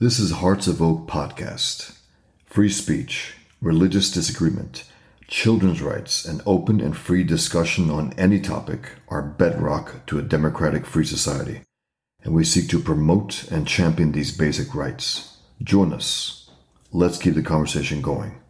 This is Hearts of Oak podcast. Free speech, religious disagreement, children's rights, and open and free discussion on any topic are bedrock to a democratic free society, and we seek to promote and champion these basic rights. Join us. Let's keep the conversation going.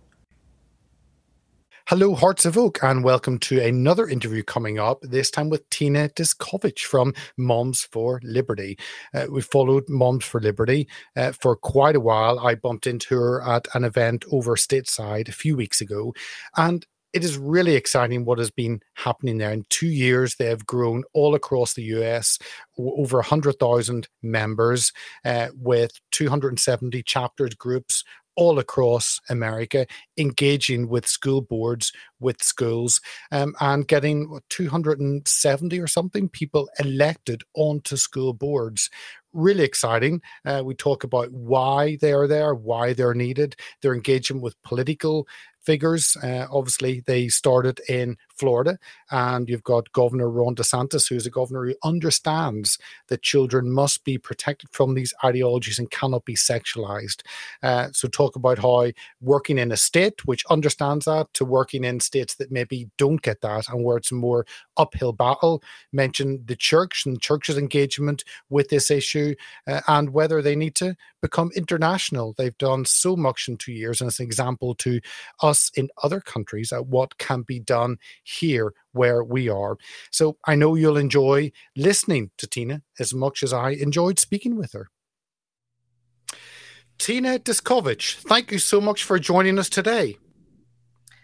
Hello, Hearts of Oak, and welcome to another interview coming up, this time with Tina Descovich from Moms for Liberty. Uh, we followed Moms for Liberty uh, for quite a while. I bumped into her at an event over stateside a few weeks ago, and it is really exciting what has been happening there. In two years, they have grown all across the US, over 100,000 members uh, with 270 chapters, groups, all across America, engaging with school boards, with schools, um, and getting 270 or something people elected onto school boards. Really exciting. Uh, we talk about why they are there, why they're needed. They're engaging with political figures. Uh, obviously, they started in Florida, and you've got Governor Ron DeSantis, who's a governor who understands that children must be protected from these ideologies and cannot be sexualized. Uh, so, talk about how working in a state which understands that to working in states that maybe don't get that and where it's a more uphill battle. Mention the church and church's engagement with this issue uh, and whether they need to become international. They've done so much in two years, and it's an example to us in other countries at what can be done here where we are. So I know you'll enjoy listening to Tina as much as I enjoyed speaking with her. Tina Descovich, thank you so much for joining us today.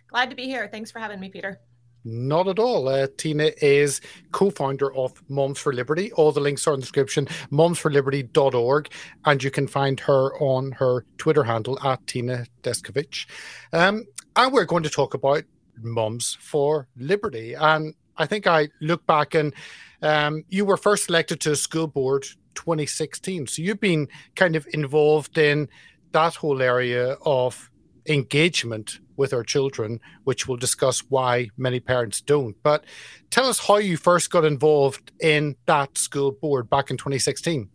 Glad to be here. Thanks for having me, Peter. Not at all. Uh, Tina is co founder of Moms for Liberty. All the links are in the description, momsforliberty.org, and you can find her on her Twitter handle at Tina Descovich. Um, and we're going to talk about Moms for Liberty. And I think I look back and um, you were first elected to a school board 2016. So you've been kind of involved in that whole area of engagement with our children, which we'll discuss why many parents don't. But tell us how you first got involved in that school board back in 2016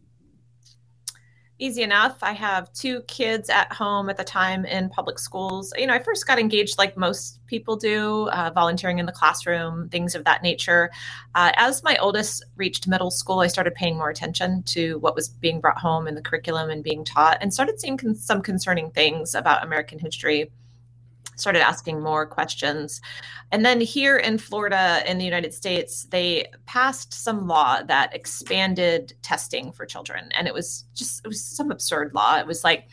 easy enough. I have two kids at home at the time in public schools. You know, I first got engaged like most people do, uh, volunteering in the classroom, things of that nature. Uh, as my oldest reached middle school, I started paying more attention to what was being brought home in the curriculum and being taught, and started seeing con- some concerning things about American history started asking more questions. And then here in Florida, in the United States, they passed some law that expanded testing for children. And it was just, it was some absurd law. It was like,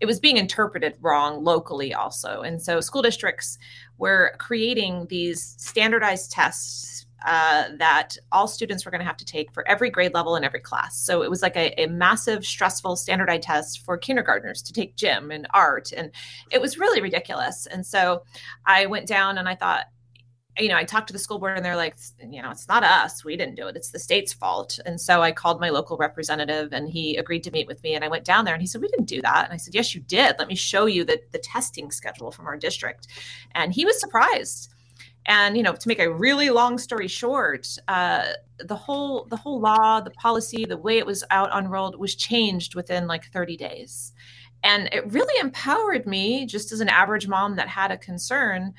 it was being interpreted wrong locally also. And so school districts were creating these standardized tests uh, that all students were going to have to take for every grade level in every class. So it was like a, a, massive, stressful standardized test for kindergartners to take gym and art. And it was really ridiculous. And so I went down and I thought, you know, I talked to the school board and they're like, you know, it's not us. We didn't do it. It's the state's fault. And so I called my local representative and he agreed to meet with me. And I went down there and he said, we didn't do that. And I said, yes, you did. Let me show you the, the testing schedule from our district. And he was surprised and you know to make a really long story short uh, the whole the whole law the policy the way it was out unrolled was changed within like 30 days. And it really empowered me just as an average mom that had a concern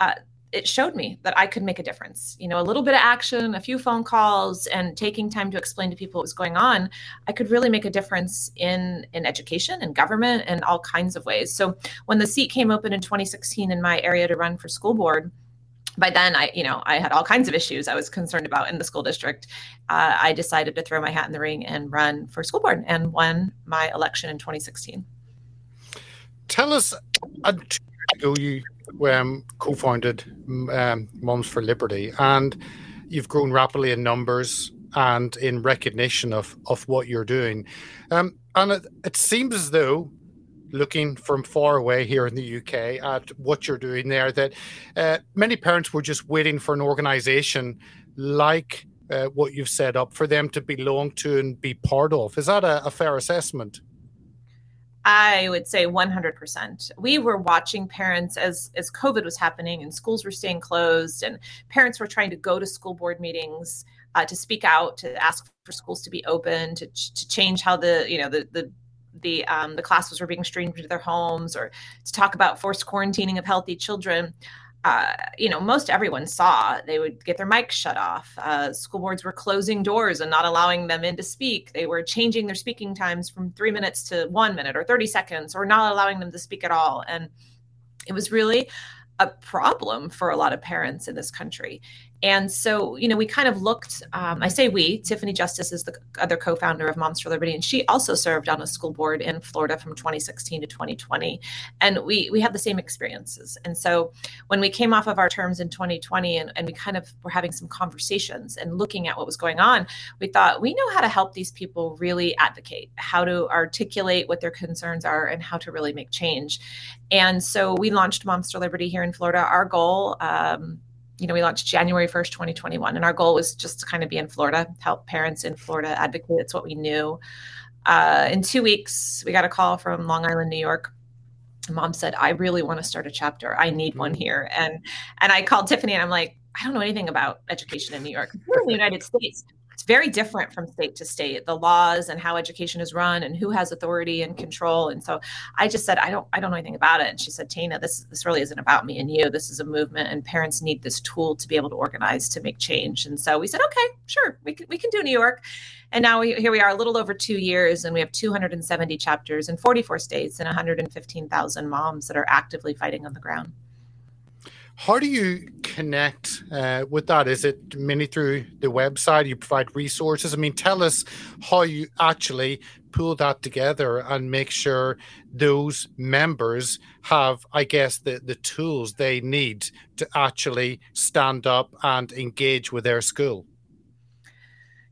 uh, it showed me that i could make a difference. You know a little bit of action a few phone calls and taking time to explain to people what was going on i could really make a difference in in education and government and all kinds of ways. So when the seat came open in 2016 in my area to run for school board by then i you know i had all kinds of issues i was concerned about in the school district. Uh, i decided to throw my hat in the ring and run for school board and won my election in 2016 tell us uh, you um, co-founded um, moms for liberty and you've grown rapidly in numbers and in recognition of of what you're doing. Um, and it, it seems as though looking from far away here in the UK at what you're doing there, that uh, many parents were just waiting for an organization like uh, what you've set up for them to belong to and be part of. Is that a, a fair assessment? I would say 100%. We were watching parents as as COVID was happening and schools were staying closed and parents were trying to go to school board meetings uh, to speak out, to ask for schools to be open, to to change how the you know the the the um, the classes were being streamed to their homes, or to talk about forced quarantining of healthy children. Uh, you know, most everyone saw they would get their mics shut off. Uh, school boards were closing doors and not allowing them in to speak. They were changing their speaking times from three minutes to one minute or 30 seconds, or not allowing them to speak at all. And it was really a problem for a lot of parents in this country. And so, you know, we kind of looked, um, I say we, Tiffany Justice is the other co founder of Moms for Liberty, and she also served on a school board in Florida from 2016 to 2020. And we, we had the same experiences. And so, when we came off of our terms in 2020 and, and we kind of were having some conversations and looking at what was going on, we thought we know how to help these people really advocate, how to articulate what their concerns are, and how to really make change. And so, we launched Moms for Liberty here in Florida. Our goal, um, you know, we launched January 1st, 2021. And our goal was just to kind of be in Florida, help parents in Florida advocate. It's what we knew. Uh, in two weeks, we got a call from Long Island, New York. Mom said, I really want to start a chapter. I need one mm. here. And and I called Tiffany and I'm like, I don't know anything about education in New York. We're in the United States it's very different from state to state the laws and how education is run and who has authority and control. And so i just said i don't i don't know anything about it. And she said tina this this really isn't about me and you. This is a movement and parents need this tool to be able to organize to make change. And so we said okay sure. We can we can do new york. And now we, here we are a little over two years and we have 270 chapters in 44 states and 115000 moms that are actively fighting on the ground how do you connect uh, with that? Is it mainly through the website? You provide resources. I mean, tell us how you actually pull that together and make sure those members have, I guess, the, the tools they need to actually stand up and engage with their school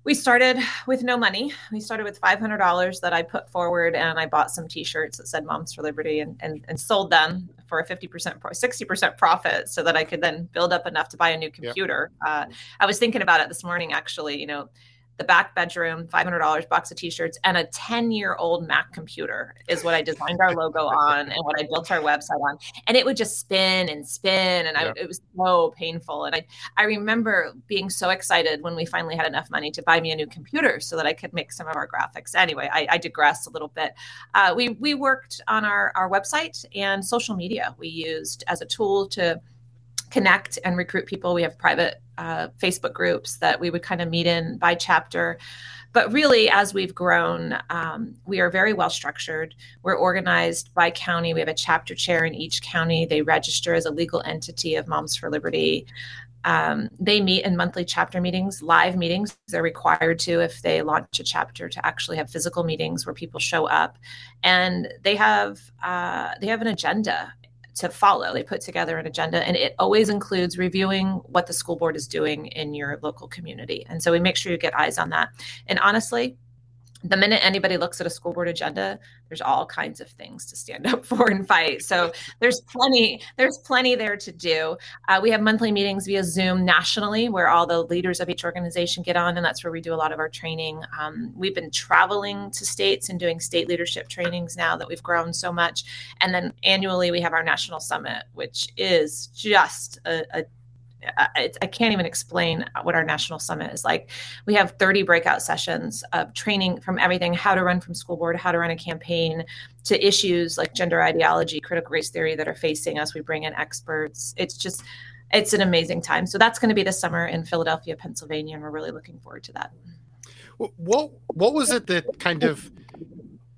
we started with no money. We started with $500 that I put forward and I bought some t-shirts that said Moms for Liberty and, and, and sold them for a 50%, 60% profit so that I could then build up enough to buy a new computer. Yep. Uh, I was thinking about it this morning, actually, you know, the back bedroom, $500, box of t-shirts, and a 10-year-old Mac computer is what I designed our logo on and what I built our website on. And it would just spin and spin, and I, it was so painful. And I, I remember being so excited when we finally had enough money to buy me a new computer so that I could make some of our graphics. Anyway, I, I digress a little bit. Uh, we we worked on our our website and social media. We used as a tool to connect and recruit people. We have private uh, Facebook groups that we would kind of meet in by chapter. But really, as we've grown, um, we are very well structured. We're organized by county. We have a chapter chair in each county. They register as a legal entity of Moms for Liberty. Um, they meet in monthly chapter meetings, live meetings. They're required to if they launch a chapter to actually have physical meetings where people show up, and they have uh, they have an agenda to follow. They put together an agenda and it always includes reviewing what the school board is doing in your local community. And so we make sure you get eyes on that. And honestly, the minute anybody looks at a school board agenda there's all kinds of things to stand up for and fight. So there's plenty there's plenty there to do. Uh, we have monthly meetings via zoom nationally where all the leaders of each organization get on and that's where we do a lot of our training. Um, we've been traveling to states and doing state leadership trainings now that we've grown so much. And then annually we have our national summit which is just a, a I, I can't even explain what our national summit is like. We have 30 breakout sessions of training from everything how to run from school board, how to run a campaign, to issues like gender ideology, critical race theory that are facing us. We bring in experts. It's just, it's an amazing time. So that's going to be this summer in Philadelphia, Pennsylvania, and we're really looking forward to that. What what was it that kind of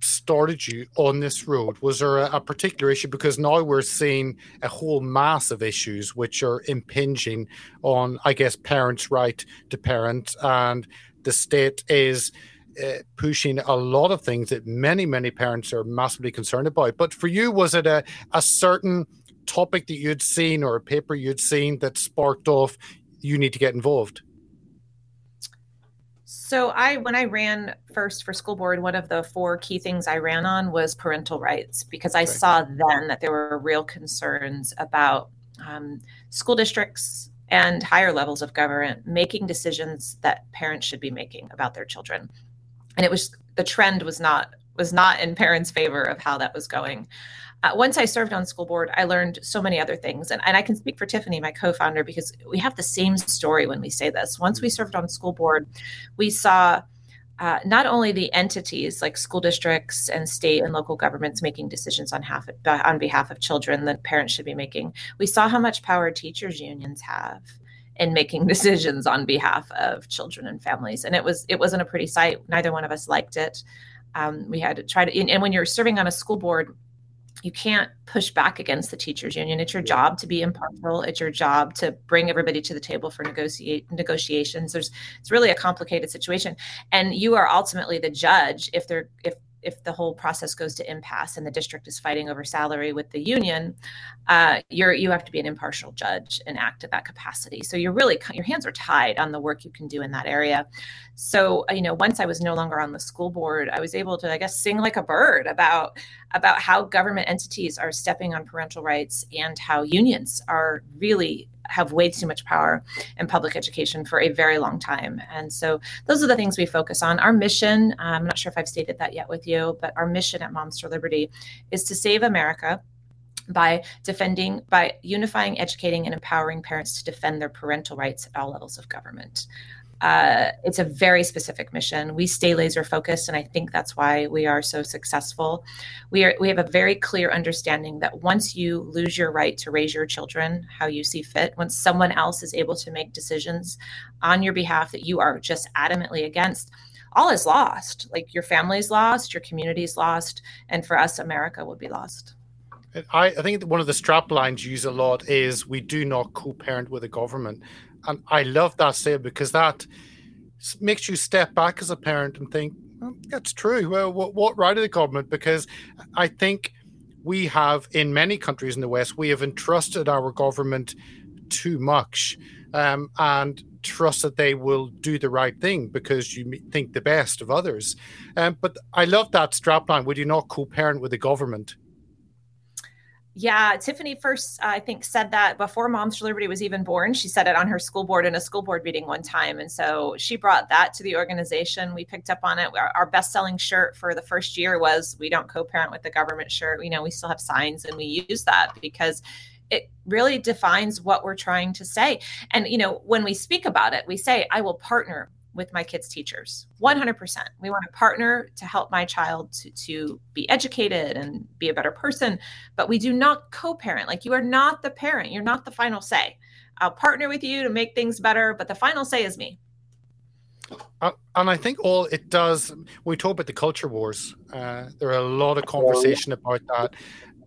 started you on this road? Was there a, a, particular issue? Because now we're seeing a whole mass of issues which are impinging on, I guess, parents' right to parent, and the state is uh, pushing a lot of things that many, many parents are massively concerned about. But for you, was it a, a certain topic that you'd seen or a paper you'd seen that sparked off, you need to get involved? So I when I ran first for school board, one of the four key things I ran on was parental rights because I right. saw then that there were real concerns about um, school districts and higher levels of government making decisions that parents should be making about their children. And it was the trend was not was not in parents' favor of how that was going uh, once I served on school board, I learned so many other things. And, and I can speak for Tiffany, my co founder, because we have the same story when we say this. Once we served on school board, we saw uh, not only the entities like school districts and state and local governments making decisions on half on behalf of children that parents should be making. We saw how much power teachers unions have in making decisions on behalf of children and families, and it was it wasn't a pretty sight. Neither one of us liked it. Um, we had to try to, and when you're serving on a school board, you can't push back against the teachers union. It's your job to be impartial. It's your job to bring everybody to the table for negotiate negotiations. There's it's really a complicated situation. And you are ultimately the judge if they're if if the whole process goes to impasse and the district is fighting over salary with the union, uh, you're you have to be an impartial judge and act at that capacity. So you're really your hands are tied on the work you can do in that area. So you know, once I was no longer on the school board, I was able to, I guess, sing like a bird about about how government entities are stepping on parental rights and how unions are really have way too much power in public education for a very long time. And so those are the things we focus on. Our mission, uh, I'm not sure if I've stated that yet with you, but our mission at Moms for Liberty is to save America by defending, by unifying, educating, and empowering parents to defend their parental rights at all levels of government. Uh, it's a very specific mission. We stay laser focused, and I think that's why we are so successful. We are we have a very clear understanding that once you lose your right to raise your children how you see fit, once someone else is able to make decisions on your behalf that you are just adamantly against, all is lost. Like your family's lost, your community's lost, and for us, America would be lost. I, I think one of the strap lines use a lot is we do not co-parent with the government and I love that saying because that makes you step back as a parent and think, well, that's true. Well, what, what right of the government? Because I think we have, in many countries in the West, we have entrusted our government too much um, and trust that they will do the right thing because you think the best of others. Um, but I love that strapline. Would you not co parent with the government? Yeah, Tiffany first, I think, said that before Moms for Liberty was even born. She said it on her school board in a school board meeting one time. And so she brought that to the organization. We picked up on it. Our, our best selling shirt for the first year was We Don't Co parent with the government shirt. You know, we still have signs and we use that because it really defines what we're trying to say. And, you know, when we speak about it, we say, I will partner with my kids' teachers 100%. We want to partner to help my child to, to be educated and be a better person, but we do not co parent. Like you are not the parent, you're not the final say. I'll partner with you to make things better, but the final say is me. Uh, and I think all it does, we talk about the culture wars. Uh, there are a lot of conversation about that.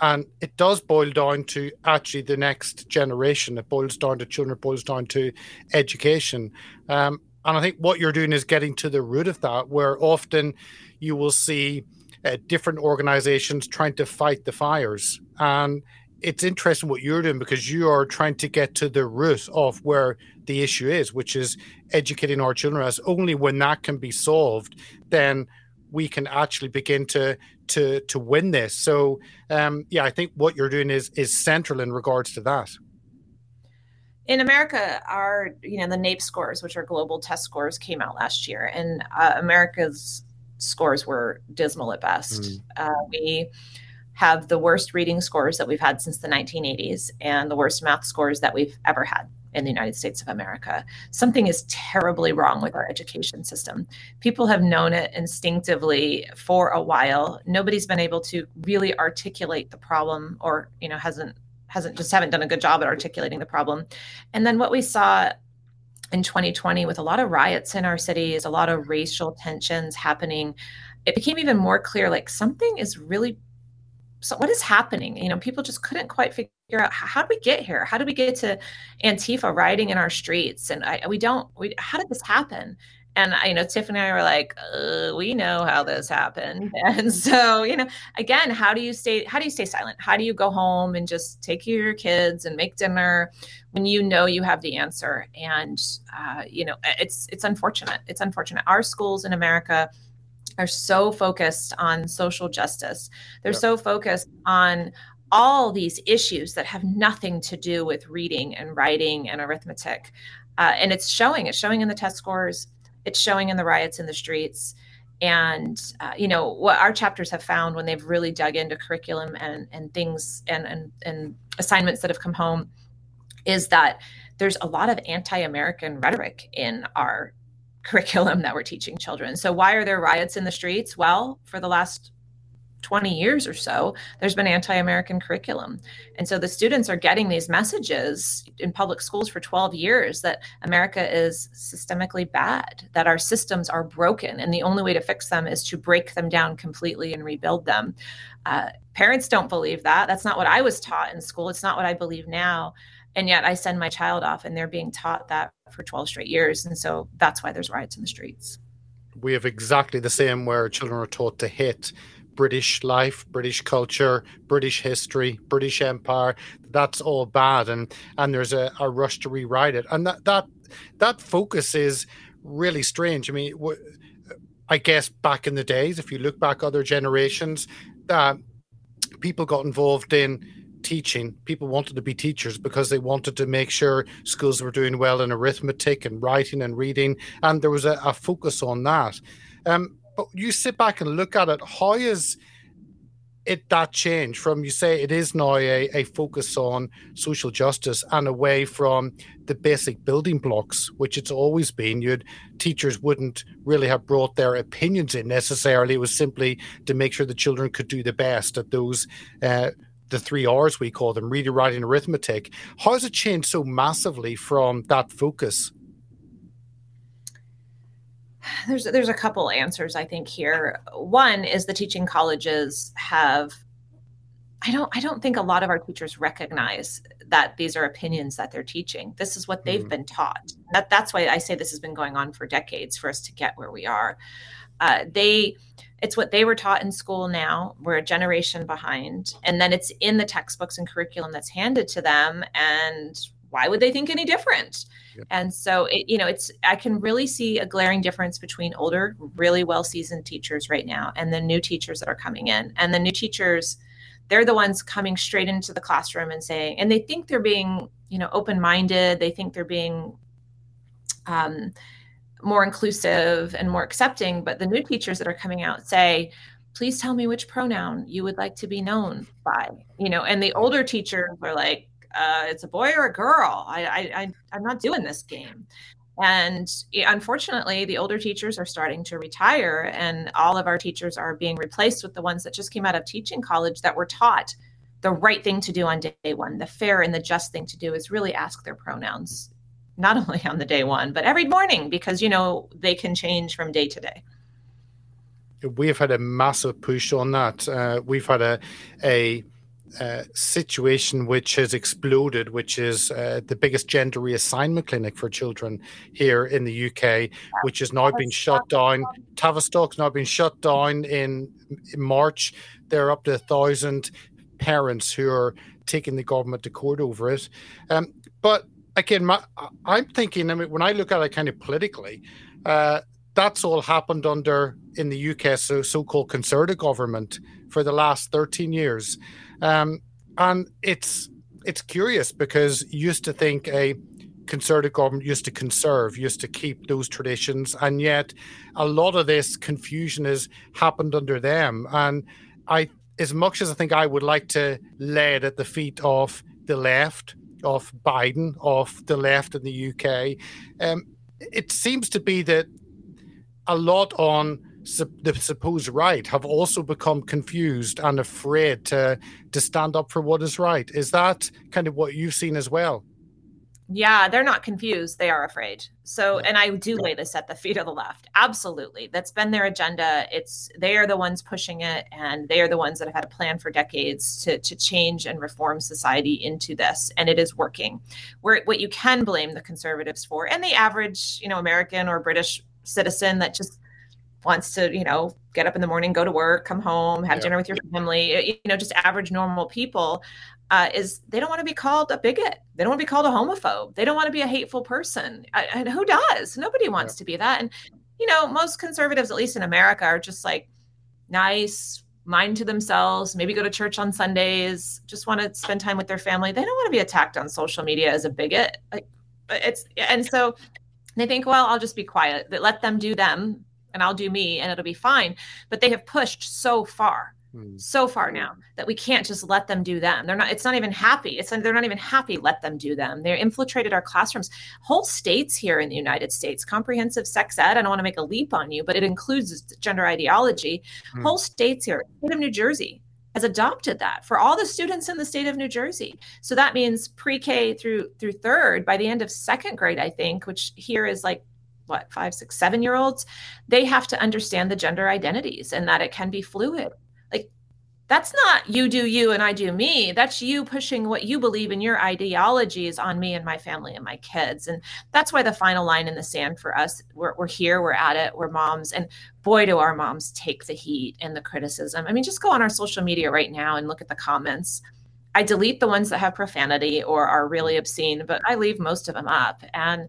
And it does boil down to actually the next generation. It boils down to children, it boils down to education. Um, and I think what you're doing is getting to the root of that, where often you will see uh, different organizations trying to fight the fires. And it's interesting what you're doing because you are trying to get to the root of where the issue is, which is educating our children. As only when that can be solved, then we can actually begin to to to win this. So, um, yeah, I think what you're doing is is central in regards to that in America, our you know the NAEP scores, which are global test scores, came out last year, and uh, America's scores were dismal at best. Mm. Uh, we have the worst reading scores that we've had since the 1980s, and the worst math scores that we've ever had in the United States of America. Something is terribly wrong with our education system. People have known it instinctively for a while. Nobody's been able to really articulate the problem, or you know hasn't hasn't just haven't done a good job at articulating the problem. And then what we saw in 2020 with a lot of riots in our cities, a lot of racial tensions happening, it became even more clear like something is really so what is happening? You know, people just couldn't quite figure out how, did we get here? How did we get to Antifa rioting in our streets? And I, we don't, we, how did this happen? And you know tiffany and i were like uh, we know how this happened. And so you know again how do you stay how do you stay silent? How do you go home and just take care of your kids and make dinner when you know you have the answer? And uh, you know it's it's unfortunate. It's unfortunate. Our schools in america are so focused on social justice. They're yep. so focused on all these issues that have nothing to do with reading and writing and arithmetic. Uh, and it's showing it's showing in the test scores it's showing in the riots in the streets and uh, you know what our chapters have found when they've really dug into curriculum and and things and and, and assignments that have come home is that there's a lot of anti-american rhetoric in our curriculum that we're teaching children. So why are there riots in the streets? Well, for the last 20 years or so, there's been anti American curriculum. And so the students are getting these messages in public schools for 12 years that America is systemically bad, that our systems are broken. And the only way to fix them is to break them down completely and rebuild them. Uh, parents don't believe that. That's not what I was taught in school. It's not what I believe now. And yet I send my child off and they're being taught that for 12 straight years. And so that's why there's riots in the streets. We have exactly the same where children are taught to hit British life, British culture, British history, British empire. That's all bad, and and there's a, a rush to rewrite it, and that that that focus is really strange. I mean, I guess back in the days, if you look back other generations, that people got involved in teaching. People wanted to be teachers because they wanted to make sure schools were doing well in arithmetic and writing and reading, and there was a, a focus on that. Um, but you sit back and look at it, how is it that change from you say it is now a, a focus on social justice and away from the basic building blocks which it's always been. You'd teachers wouldn't really have brought their opinions in necessarily. It was simply to make sure the children could do the best at those uh, the three R's we call them reading writing arithmetic. How has it changed so massively from that focus there's there's a couple answers I think here. One is the teaching colleges have I don't I don't think a lot of our teachers recognize that these are opinions that they're teaching. This is what they've mm been taught. That that's why I say this has been going on for decades for us to get where we are. Uh, they it's what they were taught in school now. We're a generation behind. And then it's in the textbooks and curriculum that's handed to them. And why would they think any different? Yep. And so, it, you know, it's I can really see a glaring difference between older, really well seasoned teachers right now and the new teachers that are coming in. And the new teachers, they're the ones coming straight into the classroom and saying, and they think they're being, you know, open minded. They think they're being um, more inclusive and more accepting. But the new teachers that are coming out say, please tell me which pronoun you would like to be known by you know and the older teachers are like uh, it's a boy or a girl. I, I, I I'm not doing this game. And unfortunately, the older teachers are starting to retire, and all of our teachers are being replaced with the ones that just came out of teaching college that were taught the right thing to do on day one. The fair and the just thing to do is really ask their pronouns, not only on the day one, but every morning, because you know they can change from day to day. We've had a massive push on that. Uh, we've had a a uh, situation which has exploded, which is uh, the biggest gender reassignment clinic for children here in the UK, which has now been shut down. Tavistock's now been shut down in, in March. There are up to a thousand parents who are taking the government to court over it. Um, but again, my, I'm thinking, I mean, when I look at it kind of politically, uh, that's all happened under in the UK so so-called conservative government for the last 13 years. Um, and it's it's curious because you used to think a conservative government used to conserve, used to keep those traditions, and yet a lot of this confusion has happened under them. And I, as much as I think I would like to lay it at the feet of the left, of Biden, of the left in the UK, um, it seems to be that a lot on the supposed right have also become confused and afraid to to stand up for what is right. Is that kind of what you've seen as well? Yeah, they're not confused. They are afraid. So, and I do lay this at the feet of the left. Absolutely. That's been their agenda. It's they are the ones pushing it and they are the ones that have had a plan for decades to to change and reform society into this and it is working. Where what you can blame the conservatives for and the average, you know, American or British citizen that just wants to, you know, get up in the morning, go to work, come home, have yeah. dinner with your family, you know, just average normal people, uh, is they don't want to be called a bigot. They don't want to be called a homophobe. They don't want to be a hateful person. and who does? Nobody wants yeah. to be that. And, you know, most conservatives, at least in America, are just like nice, mind to themselves, maybe go to church on Sundays, just want to spend time with their family. They don't want to be attacked on social media as a bigot. Like it's and so they think, well, I'll just be quiet. Let them do them and I'll do me and it'll be fine. But they have pushed so far mm. so far now that we can't just let them do them. They're not. It's not even happy. It's they're not even happy. Let them do them. They're infiltrated our classrooms. Whole states here in the United States, comprehensive sex ed. I don't want to make a leap on you, but it includes gender ideology. Mm. Whole states here, state of New Jersey, has adopted that for all the students in the state of New Jersey. So that means pre-K through through third by the end of second grade, I think, which here is like what five, six, seven year olds, they have to understand the gender identities and that it can be fluid like that's not you do you and I do me. That's you pushing what you believe in your ideologies on me and my family and my kids. And that's why the final line in the sand for us, we're, we're here, we're at it, we're moms. And boy, do our moms take the heat and the criticism. I mean, just go on our social media right now and look at the comments. I delete the ones that have profanity or are really obscene, but I leave most of them up. And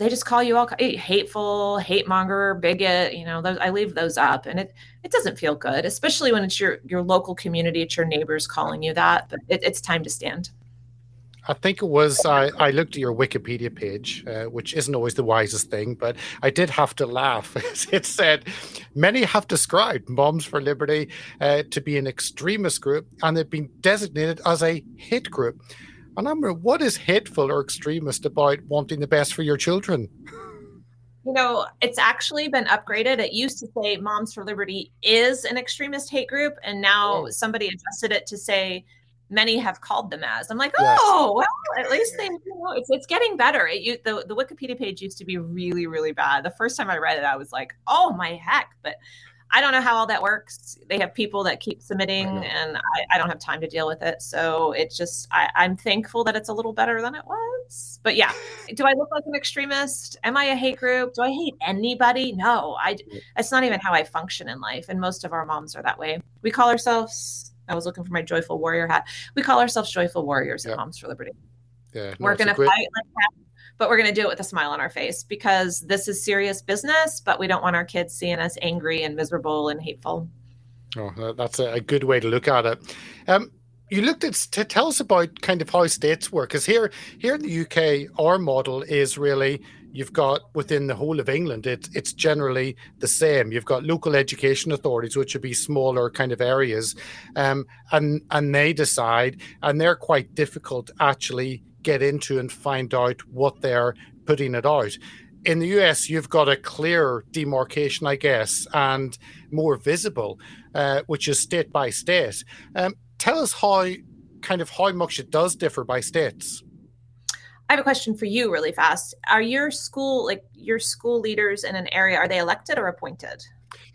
they just call you all hateful, hate monger, bigot. You know, those, I leave those up, and it it doesn't feel good, especially when it's your your local community, it's your neighbors calling you that. But it, it's time to stand. I think it was I, I looked at your Wikipedia page, uh, which isn't always the wisest thing, but I did have to laugh. it said many have described Moms for Liberty uh, to be an extremist group, and they've been designated as a hate group. And I'm what is hateful or extremist about wanting the best for your children? You know, it's actually been upgraded. It used to say Moms for Liberty is an extremist hate group, and now oh. somebody adjusted it to say many have called them as. I'm like, oh, yes. well, at least they, you know, it's, it's getting better. It, you, the, the Wikipedia page used to be really, really bad. The first time I read it, I was like, oh my heck. But I don't know how all that works. They have people that keep submitting, and I, I, don't have time to deal with it. So it's just, I, I'm thankful that it's a little better than it was. But yeah, do I look like an extremist? Am I a hate group? Do I hate anybody? No, I. It's not even how I function in life, and most of our moms are that way. We call ourselves. I was looking for my joyful warrior hat. We call ourselves joyful warriors at Moms for Liberty. Yeah, we're gonna fight like that but we're going to do it with a smile on our face because this is serious business, but we don't want our kids seeing us angry and miserable and hateful. Oh, that's a good way to look at it. Um, you looked at to tell us about kind of how states work because here here in the UK our model is really you've got within the whole of England it's it's generally the same you've got local education authorities which would be smaller kind of areas um, and and they decide and they're quite difficult actually get into and find out what they're putting it out. In the US, you've got a clear demarcation, I guess, and more visible, uh, which is state by state. Um, tell us how kind of how much it does differ by states. I have a question for you really fast. Are your school like your school leaders in an area are they elected or appointed?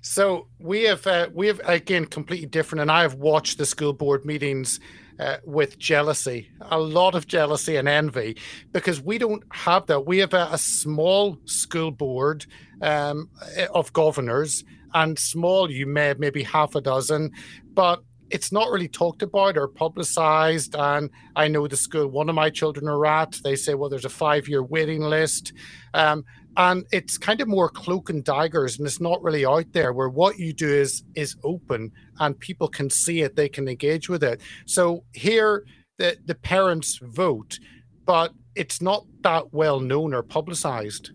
So we have uh, we have again completely different and I have watched the school board meetings uh, with jealousy, a lot of jealousy and envy, because we don't have that. We have a, a small school board um, of governors, and small, you may have maybe half a dozen, but it's not really talked about or publicized. And I know the school one of my children are at, they say, well, there's a five year waiting list. Um, and it's kind of more cloak and daggers and it's not really out there where what you do is is open and people can see it they can engage with it so here the the parents vote but it's not that well known or publicized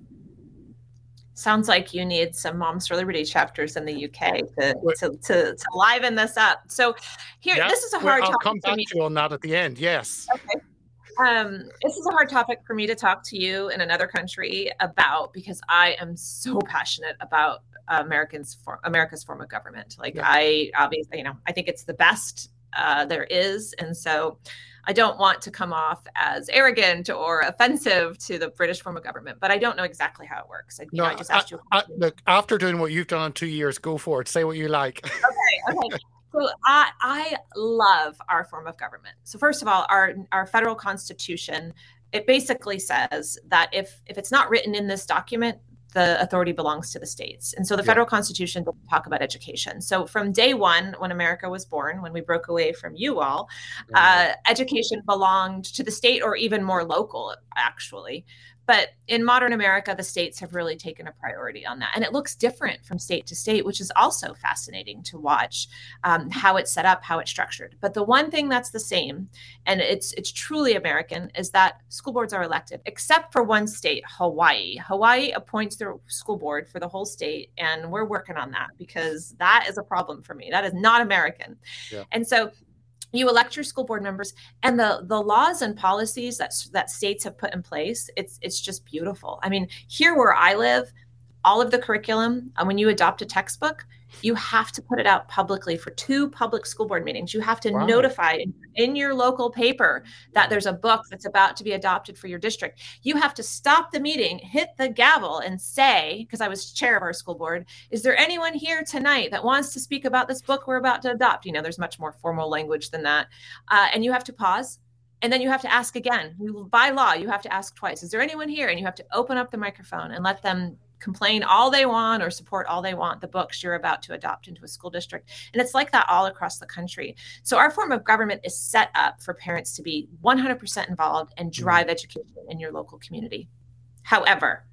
sounds like you need some moms for liberty chapters in the uk to to, to, to liven this up. So here yeah, this is a hard well, i'll come back to you on that at the end yes. Okay. Um, this is a hard topic for me to talk to you in another country about because I am so passionate about Americans for America's form of government. Like yeah. I obviously, you know, I think it's the best uh, there is, and so I don't want to come off as arrogant or offensive to the British form of government, but I don't know exactly how it works. I, no, know, I just asked I, you. I, look, after doing what you've done in two years, go for it. Say what you like. Okay. Okay. So I, I love our form of government. So first of all, our our federal constitution it basically says that if if it's not written in this document, the authority belongs to the states. And so the federal yeah. constitution doesn't talk about education. So from day one, when America was born, when we broke away from you all, uh, education belonged to the state or even more local, actually. But in modern America, the states have really taken a priority on that. And it looks different from state to state, which is also fascinating to watch um, how it's set up, how it's structured. But the one thing that's the same, and it's it's truly American, is that school boards are elected, except for one state, Hawaii. Hawaii appoints their school board for the whole state, and we're working on that because that is a problem for me. That is not American. Yeah. And so you elect your school board members and the the laws and policies that that states have put in place it's it's just beautiful. I mean here where i live all of the curriculum and when you adopt a textbook you have to put it out publicly for two public school board meetings. You have to wow. notify in your local paper that there's a book that's about to be adopted for your district. You have to stop the meeting, hit the gavel, and say, because I was chair of our school board, is there anyone here tonight that wants to speak about this book we're about to adopt? You know, there's much more formal language than that. Uh, and you have to pause and then you have to ask again. You, by law, you have to ask twice. Is there anyone here? And you have to open up the microphone and let them complain all they want or support all they want the books you're about to adopt into a school district. And it's like that all across the country. So our form of government is set up for parents to be 100% involved and mm-hmm. drive education in your local community. However,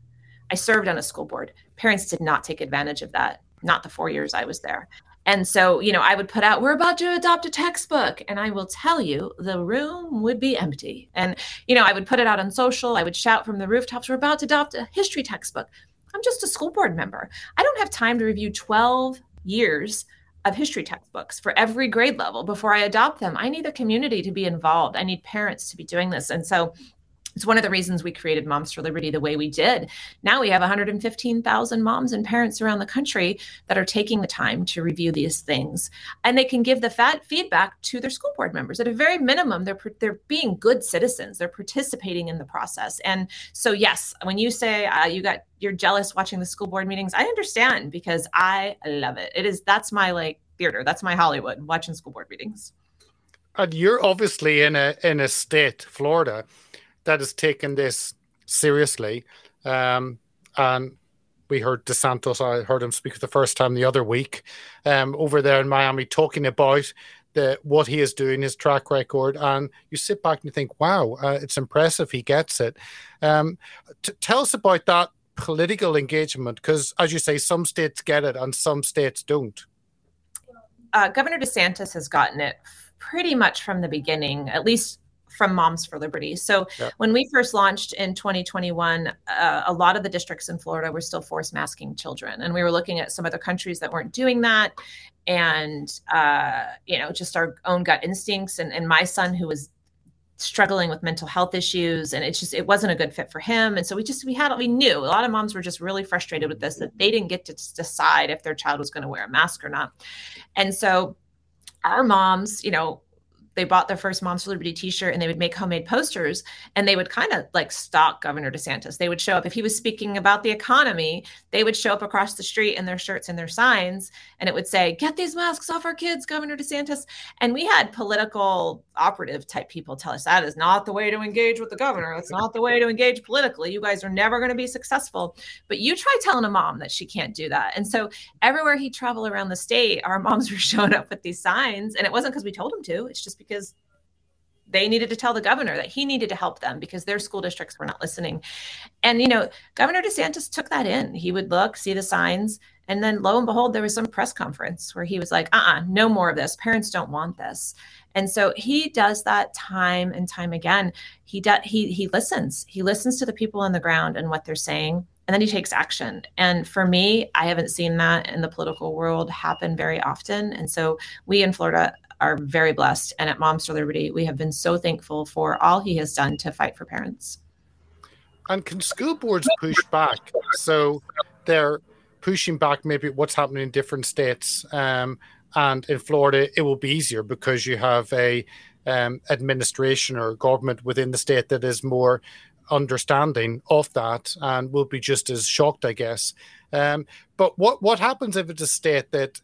I served on a school board. Parents did not take advantage of that, not the four years I was there. And so, you know, I would put out, we're about to adopt a textbook. And I will tell you, the room would be empty. And, you know, I would put it out on social. I would shout from the rooftops, we're about to adopt a history textbook. I'm just a school board member. I don't have time to review 12 years of history textbooks for every grade level before I adopt them. I need the community to be involved. I need parents to be doing this. And so it's one of the reasons we created Moms for Liberty the way we did. Now we have 115,000 moms and parents around the country that are taking the time to review these things, and they can give the fat feedback to their school board members. At a very minimum, they're they're being good citizens. They're participating in the process. And so, yes, when you say uh, you got you're jealous watching the school board meetings, I understand because I love it. It is that's my like theater. That's my Hollywood watching school board meetings. And you're obviously in a in a state, Florida that has taken this seriously. Um, and we heard DeSantis, I heard him speak for the first time the other week um, over there in Miami talking about the, what he is doing, his track record. And you sit back and you think, wow, uh, it's impressive. He gets it. Um, t- tell us about that political engagement, because as you say, some states get it and some states don't. Uh, Governor DeSantis has gotten it pretty much from the beginning, at least from Moms for Liberty. So yeah. when we first launched in 2021, uh, a lot of the districts in Florida were still force masking children, and we were looking at some other countries that weren't doing that, and uh, you know, just our own gut instincts. And, and my son, who was struggling with mental health issues and it's just it wasn't a good fit for him and so we just we had we knew a lot of moms were just really frustrated with this that they didn't get to decide if their child was going to wear a mask or not and so our moms you know they bought their first Moms for Liberty t-shirt and they would make homemade posters and they would kind of like stalk Governor DeSantis. They would show up if he was speaking about the economy, they would show up across the street in their shirts and their signs and it would say, "Get these masks off our kids, Governor DeSantis." And we had political operative type people tell us that is not the way to engage with the governor. It's not the way to engage politically. You guys are never going to be successful. But you try telling a mom that she can't do that. And so everywhere he traveled around the state, our moms were showing up with these signs and it wasn't because we told them to. It's just because they needed to tell the governor that he needed to help them because their school districts were not listening. And, you know, Governor DeSantis took that in. He would look, see the signs, and then lo and behold, there was some press conference where he was like, uh uh-uh, uh no more of this. Parents don't want this. And so he does that time and time again. He does he he listens. He listens to the people on the ground and what they're saying. And then he takes action. And for me, I haven't seen that in the political world happen very often. And so we in Florida are very blessed. And at Moms for Liberty, we have been so thankful for all he has done to fight for parents. And can school boards push back? So they're pushing back maybe what's happening in different states. Um, and in Florida, it will be easier because you have a um, administration or government within the state that is more understanding of that and will be just as shocked, I guess. Um, but what what happens if it's a state that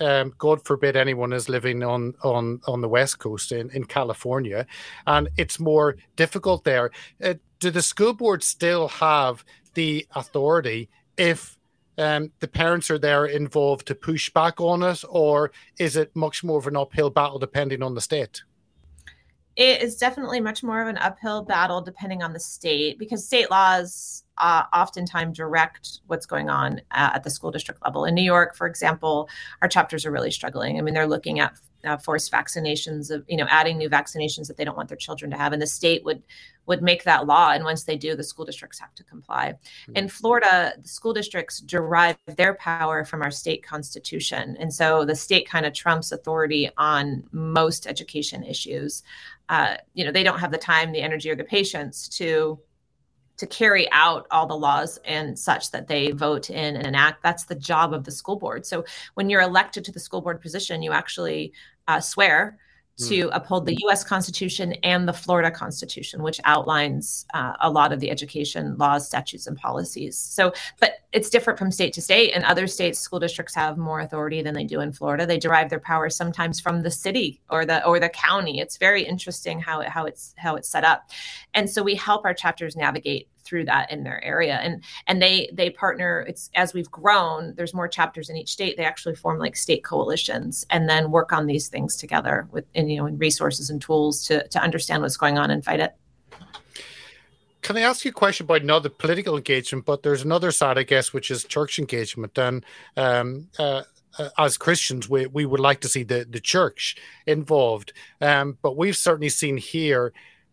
um, God forbid anyone is living on on on the west coast in, in California, and it's more difficult there. Uh, do the school boards still have the authority if um, the parents are there involved to push back on it, or is it much more of an uphill battle depending on the state? It is definitely much more of an uphill battle depending on the state because state laws uh, oftentimes direct what's going on uh, at the school district level. In New York, for example, our chapters are really struggling. I mean, they're looking at uh, forced vaccinations of you know adding new vaccinations that they don't want their children to have, and the state would would make that law. And once they do, the school districts have to comply. Mm-hmm. In Florida, the school districts derive their power from our state constitution, and so the state kind of trumps authority on most education issues. Uh, you know, they don't have the time, the energy, or the patience to to carry out all the laws and such that they vote in and enact. That's the job of the school board. So when you're elected to the school board position, you actually uh, swear Hmm. to uphold the US Constitution and the Florida Constitution, which outlines uh, a lot of the education laws, statutes, and policies. So, but it's different from state to state. In other states, school districts have more authority than they do in Florida. They derive their power sometimes from the city or the or the county. It's very interesting how it, how it's how it's set up, and so we help our chapters navigate through that in their area and and they they partner it's as we've grown there's more chapters in each state they actually form like state coalitions and then work on these things together with and you know and resources and tools to to understand what's going on and fight it can I ask you a question about another political engagement? But there's another side, I guess, which is church engagement. And um, uh, as Christians, we, we would like to see the, the church involved. Um, but we've certainly seen here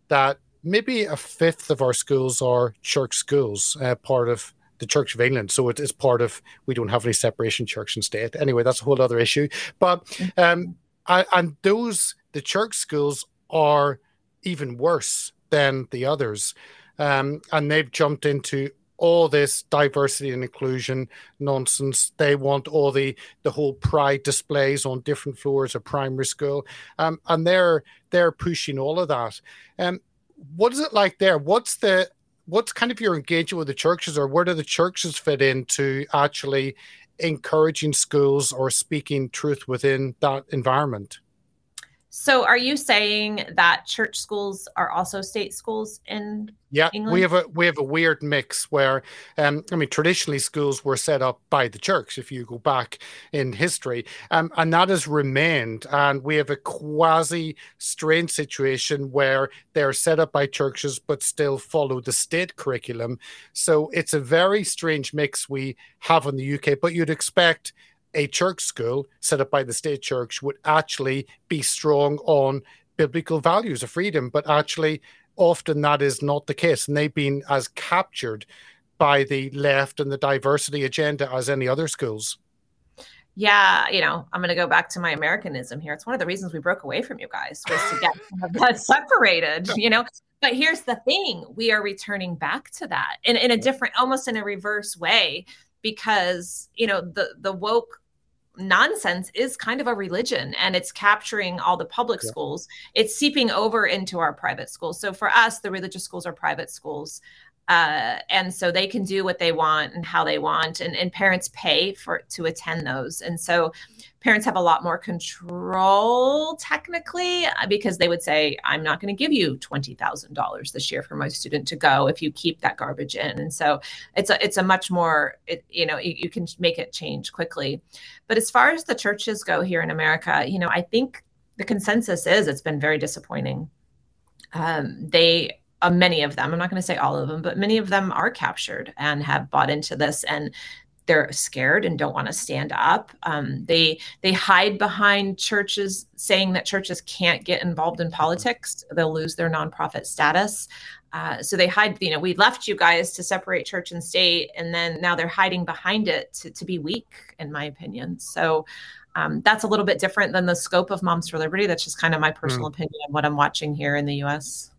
that maybe a fifth of our schools are church schools, uh, part of the Church of England. So it is part of, we don't have any separation church and state. Anyway, that's a whole other issue. But, um, I, and those, the church schools are even worse than the others. Um, and they've jumped into all this diversity and inclusion nonsense. They want all the the whole pride displays on different floors of primary school, um, and they're they're pushing all of that. Um, what is it like there? What's the what's kind of your engagement with the churches, or where do the churches fit into actually encouraging schools or speaking truth within that environment? So, are you saying that church schools are also state schools in yeah, England? we have a we have a weird mix where, um, I mean, traditionally schools were set up by the church. If you go back in history, um, and that has remained, and we have a quasi strange situation where they're set up by churches but still follow the state curriculum. So it's a very strange mix we have in the UK. But you'd expect a church school set up by the state church would actually be strong on biblical values of freedom, but actually, often that is not the case. And they've been as captured by the left and the diversity agenda as any other schools. Yeah, you know, I'm going to go back to my Americanism here. It's one of the reasons we broke away from you guys was to get that separated, you know. But here's the thing we are returning back to that in, in a different, almost in a reverse way because you know the the woke nonsense is kind of a religion and it's capturing all the public yeah. schools. It's seeping over into our private schools. So for us the religious schools are private schools uh, and so they can do what they want and how they want and, and parents pay for to attend those. And so parents have a lot more control technically uh, because they would say i'm not going to give you $20000 this year for my student to go if you keep that garbage in. And so it's a it's a much more it, you know you, you can make it change quickly. But as far as the churches go here in america you know i think the consensus is it's been very disappointing. Um, they uh, many of them i'm not going to say all of them but many of them are captured and have bought into this and they're scared and don't want to stand up. Um, they they hide behind churches saying that churches can't get involved in politics they'll lose their nonprofit status. Uh, so they hide you know we left you guys to separate church and state and then now they're hiding behind it to, to be weak in my opinion. So um, that's a little bit different than the scope of moms for liberty. That's just kind of my personal mm. opinion of what i'm watching here in the us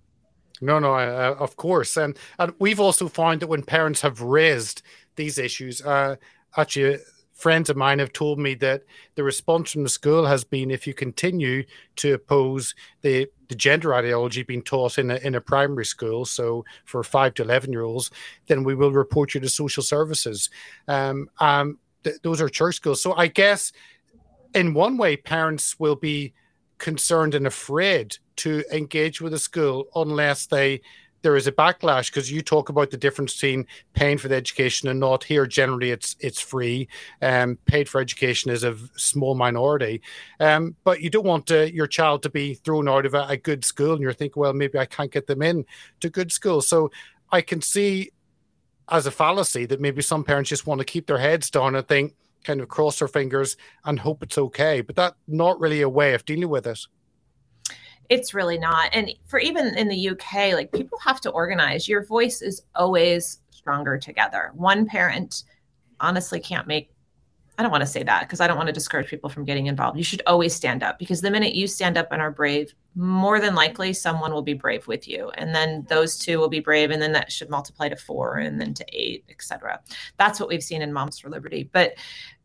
no, no, uh, of course, and and we've also found that when parents have raised these issues, uh, actually, friends of mine have told me that the response from the school has been if you continue to oppose the the gender ideology being taught in a in a primary school, so for five to eleven year olds, then we will report you to social services. Um, um, th- those are church schools, so I guess in one way, parents will be concerned and afraid to engage with a school unless they there is a backlash because you talk about the difference between paying for the education and not. Here, generally, it's it's free. Um, paid for education is a small minority, um, but you don't want to, your child to be thrown out of a, a good school, and you're thinking, well, maybe I can't get them in to good school. So I can see as a fallacy that maybe some parents just want to keep their heads down and think, kind of cross their fingers and hope it's okay. But that's not really a way of dealing with it it's really not. And for even in the UK, like people have to organize. Your voice is always stronger together. One parent honestly can't make I don't want to say that because I don't want to discourage people from getting involved. You should always stand up because the minute you stand up and are brave, more than likely someone will be brave with you. And then those two will be brave. And then that should multiply to four and then to eight, etc. That's what we've seen in Moms for Liberty. But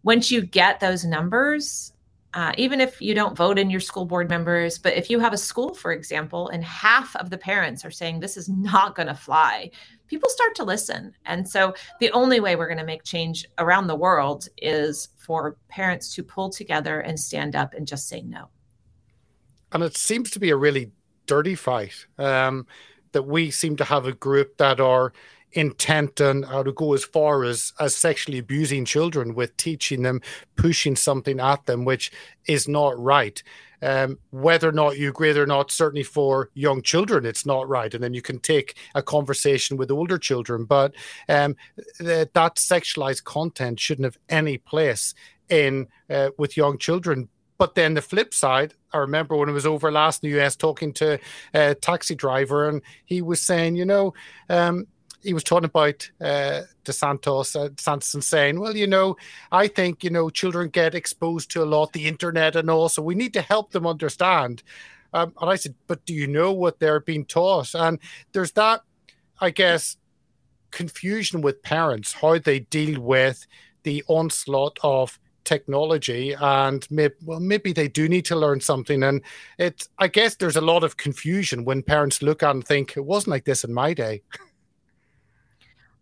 once you get those numbers, uh, even if you don't vote in your school board members, but if you have a school, for example, and half of the parents are saying this is not going to fly, people start to listen. And so the only way we're going to make change around the world is for parents to pull together and stand up and just say no. And it seems to be a really dirty fight um, that we seem to have a group that are intent and how to go as far as as sexually abusing children with teaching them pushing something at them which is not right. Um, whether or not you agree or not certainly for young children it's not right. And then you can take a conversation with older children. But um, th- that sexualized content shouldn't have any place in uh, with young children. But then the flip side, I remember when I was over last in the US talking to a taxi driver, and he was saying, you know, um, he was talking about uh, DeSantis, uh, DeSantis and saying, well, you know, I think, you know, children get exposed to a lot, the internet and all, so we need to help them understand. Um, and I said, but do you know what they're being taught? And there's that, I guess, confusion with parents, how they deal with the onslaught of technology and maybe, well, maybe they do need to learn something and it i guess there's a lot of confusion when parents look at and think it wasn't like this in my day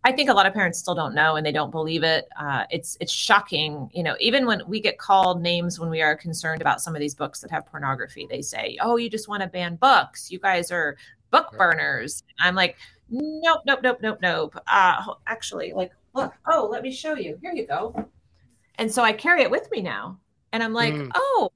I think a lot of parents still don't know and they don't believe it. Uh, it's it's shocking, you know. Even when we get called names when we are concerned about some of these books that have pornography, they say, "Oh, you just want to ban books. You guys are book burners." I'm like, "Nope, nope, nope, nope, nope." Uh, actually, like, look. Oh, let me show you. Here you go. And so I carry it with me now, and I'm like, mm. "Oh,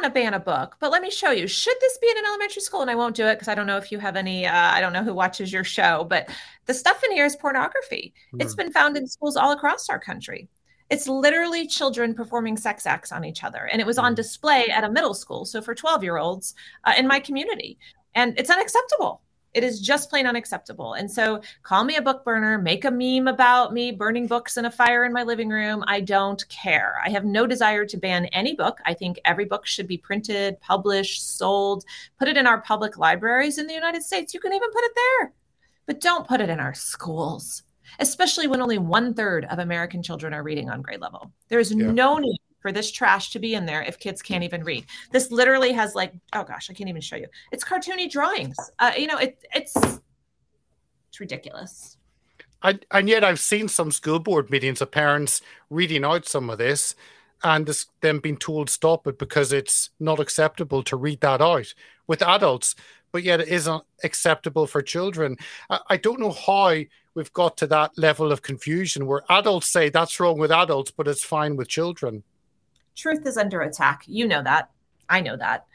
want to ban a book, but let me show you. Should this be in an elementary school? And I won't do it because I don't know if you have any, uh, I don't know who watches your show, but the stuff in here is pornography. Mm. It's been found in schools all across our country. It's literally children performing sex acts on each other. And it was mm. on display at a middle school. So for 12 year olds uh, in my community. And it's unacceptable. It is just plain unacceptable. And so call me a book burner, make a meme about me burning books in a fire in my living room. I don't care. I have no desire to ban any book. I think every book should be printed, published, sold, put it in our public libraries in the United States. You can even put it there, but don't put it in our schools, especially when only one third of American children are reading on grade level. There is yeah. no need for this trash to be in there if kids can't even read. This literally has like, oh gosh, I can't even show you. It's cartoony drawings. Uh, you know, it, it's it's ridiculous. I, and yet I've seen some school board meetings of parents reading out some of this and this, them being told stop it because it's not acceptable to read that out with adults, but yet it isn't acceptable for children. I, I don't know how we've got to that level of confusion where adults say that's wrong with adults, but it's fine with children truth is under attack. You know that. I know that.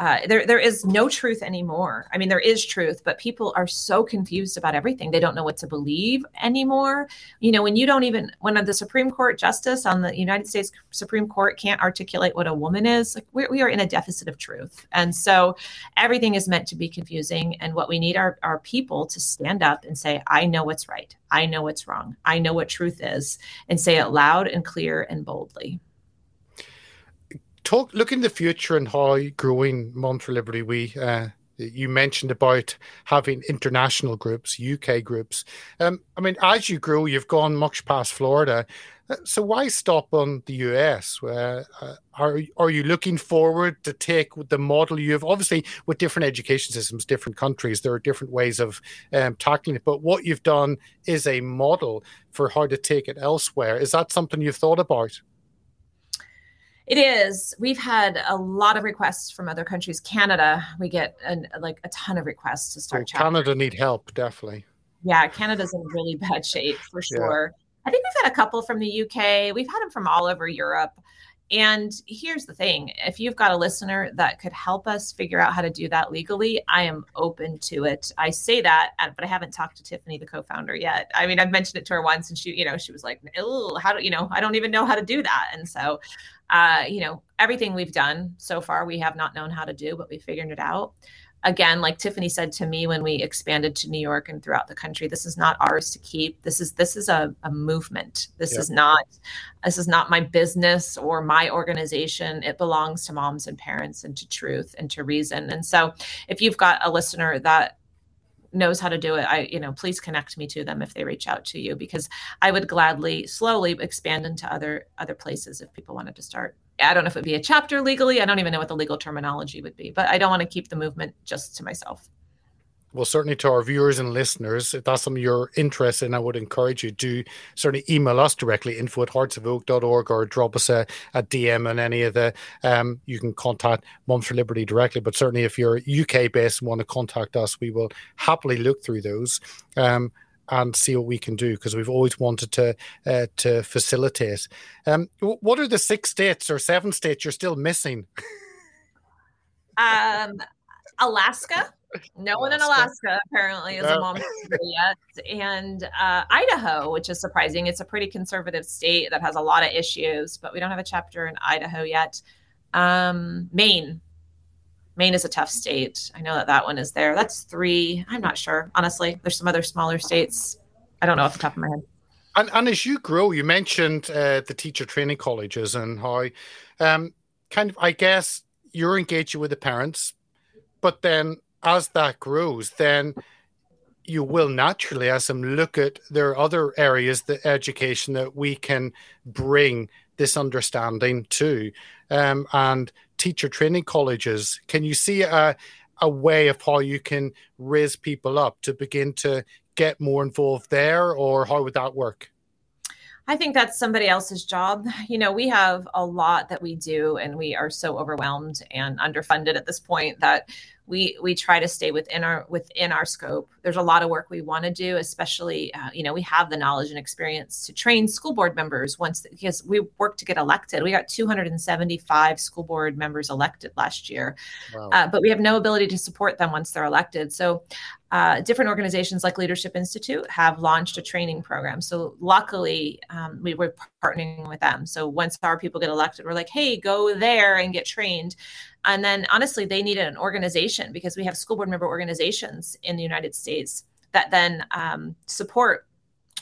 Uh, there, there is no truth anymore. I mean, there is truth, but people are so confused about everything. They don't know what to believe anymore. You know, when you don't even, when the Supreme Court justice on the United States Supreme Court can't articulate what a woman is, like we, we are in a deficit of truth. And so everything is meant to be confusing. And what we need are, are people to stand up and say, I know what's right. I know what's wrong. I know what truth is, and say it loud and clear and boldly talk look in the future and how growing for Liberty we uh, you mentioned about having international groups, UK groups. Um, I mean, as you grow, you've gone much past Florida. Uh, so why stop on the US? Uh, are are you looking forward to take the model you have? Obviously, with different education systems, different countries, there are different ways of um, tackling it. But what you've done is a model for how to take it elsewhere. Is that something you've thought about? It is. We've had a lot of requests from other countries. Canada, we get an, like a ton of requests to start. Oh, Canada need help, definitely. Yeah, Canada's in really bad shape for sure. Yeah. I think we've had a couple from the UK. We've had them from all over Europe. And here's the thing if you've got a listener that could help us figure out how to do that legally, I am open to it. I say that, but I haven't talked to Tiffany, the co founder, yet. I mean, I've mentioned it to her once and she, you know, she was like, oh, how do you know, I don't even know how to do that. And so, uh, you know, everything we've done so far, we have not known how to do, but we figured it out again, like Tiffany said to me when we expanded to New York and throughout the country, this is not ours to keep. This is this is a, a movement. This yep. is not this is not my business or my organization. It belongs to moms and parents and to truth and to reason. And so if you've got a listener that knows how to do it i you know please connect me to them if they reach out to you because i would gladly slowly expand into other other places if people wanted to start I don't know if it would be a chapter legally. I don't even know what the legal terminology would be, but I don't want to keep the movement just to myself. Well, certainly to our viewers and listeners, if that's something you're interested in, I would encourage you to certainly email us directly, info at heartsofoak.org or drop us a, a DM on any of the, um, you can contact Moms for Liberty directly. But certainly if you're UK based and want to contact us, we will happily look through those. Um, and see what we can do because we've always wanted to uh, to facilitate. Um, what are the six states or seven states you're still missing? um, Alaska. No Alaska. one in Alaska apparently is a mom yet, and uh, Idaho, which is surprising. It's a pretty conservative state that has a lot of issues, but we don't have a chapter in Idaho yet. Um, Maine, Maine is a tough state. I know that that one is there. That's three. I'm not sure, honestly. There's some other smaller states. I don't know off the top of my head. And, and as you grow, you mentioned uh, the teacher training colleges and how, um, kind of, I guess you're engaging with the parents, but then as that grows, then you will naturally, as them look at there are other areas, the education that we can bring this understanding to, um, and teacher training colleges. Can you see a, a way of how you can raise people up to begin to get more involved there, or how would that work? I think that's somebody else's job. You know, we have a lot that we do, and we are so overwhelmed and underfunded at this point that we we try to stay within our within our scope there's a lot of work we want to do especially uh, you know we have the knowledge and experience to train school board members once because we work to get elected we got 275 school board members elected last year wow. uh, but we have no ability to support them once they're elected so uh, different organizations like Leadership Institute have launched a training program. So luckily, um, we were partnering with them. So once our people get elected, we're like, hey, go there and get trained. And then honestly, they needed an organization because we have school board member organizations in the United States that then um, support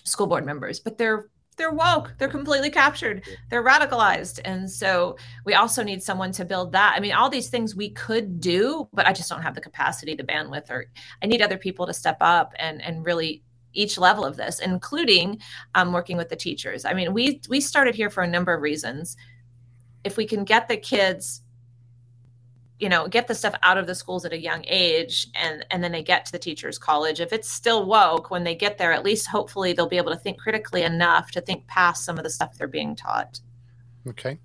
school board members, but they're they're woke they're completely captured they're radicalized and so we also need someone to build that i mean all these things we could do but i just don't have the capacity the bandwidth or i need other people to step up and and really each level of this including um, working with the teachers. I mean we we started here for a number of reasons. If we can get the kids you know get the stuff out of the schools at a young age and and then they get to the teachers college if it's still woke when they get there at least hopefully they'll be able to think critically enough to think past some of the stuff they're being taught. Okay.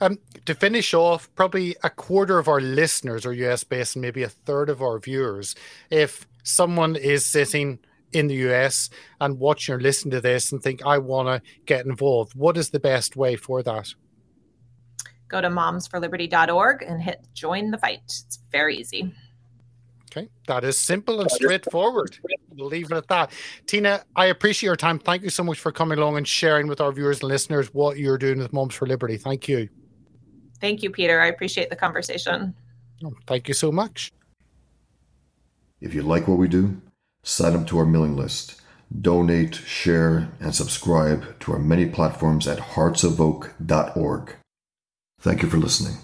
Um, to finish off probably a quarter of our listeners are us based and maybe a third of our viewers. If someone is sitting in the us and watching or listening to this and think i want to get involved what is the best way for that go to momsforliberty.org and hit join the fight. It's very easy. Okay, that is simple and straightforward. We'll leave it at that. Tina, I appreciate your time. Thank you so much for coming along and sharing with our viewers and listeners what you're doing with Moms for Liberty. Thank you. Thank you, Peter. I appreciate the conversation. Oh, thank you so much. If you like what we do, sign up to our mailing list, donate, share, and subscribe to our many platforms at heartsofoak.org. Thank you for listening.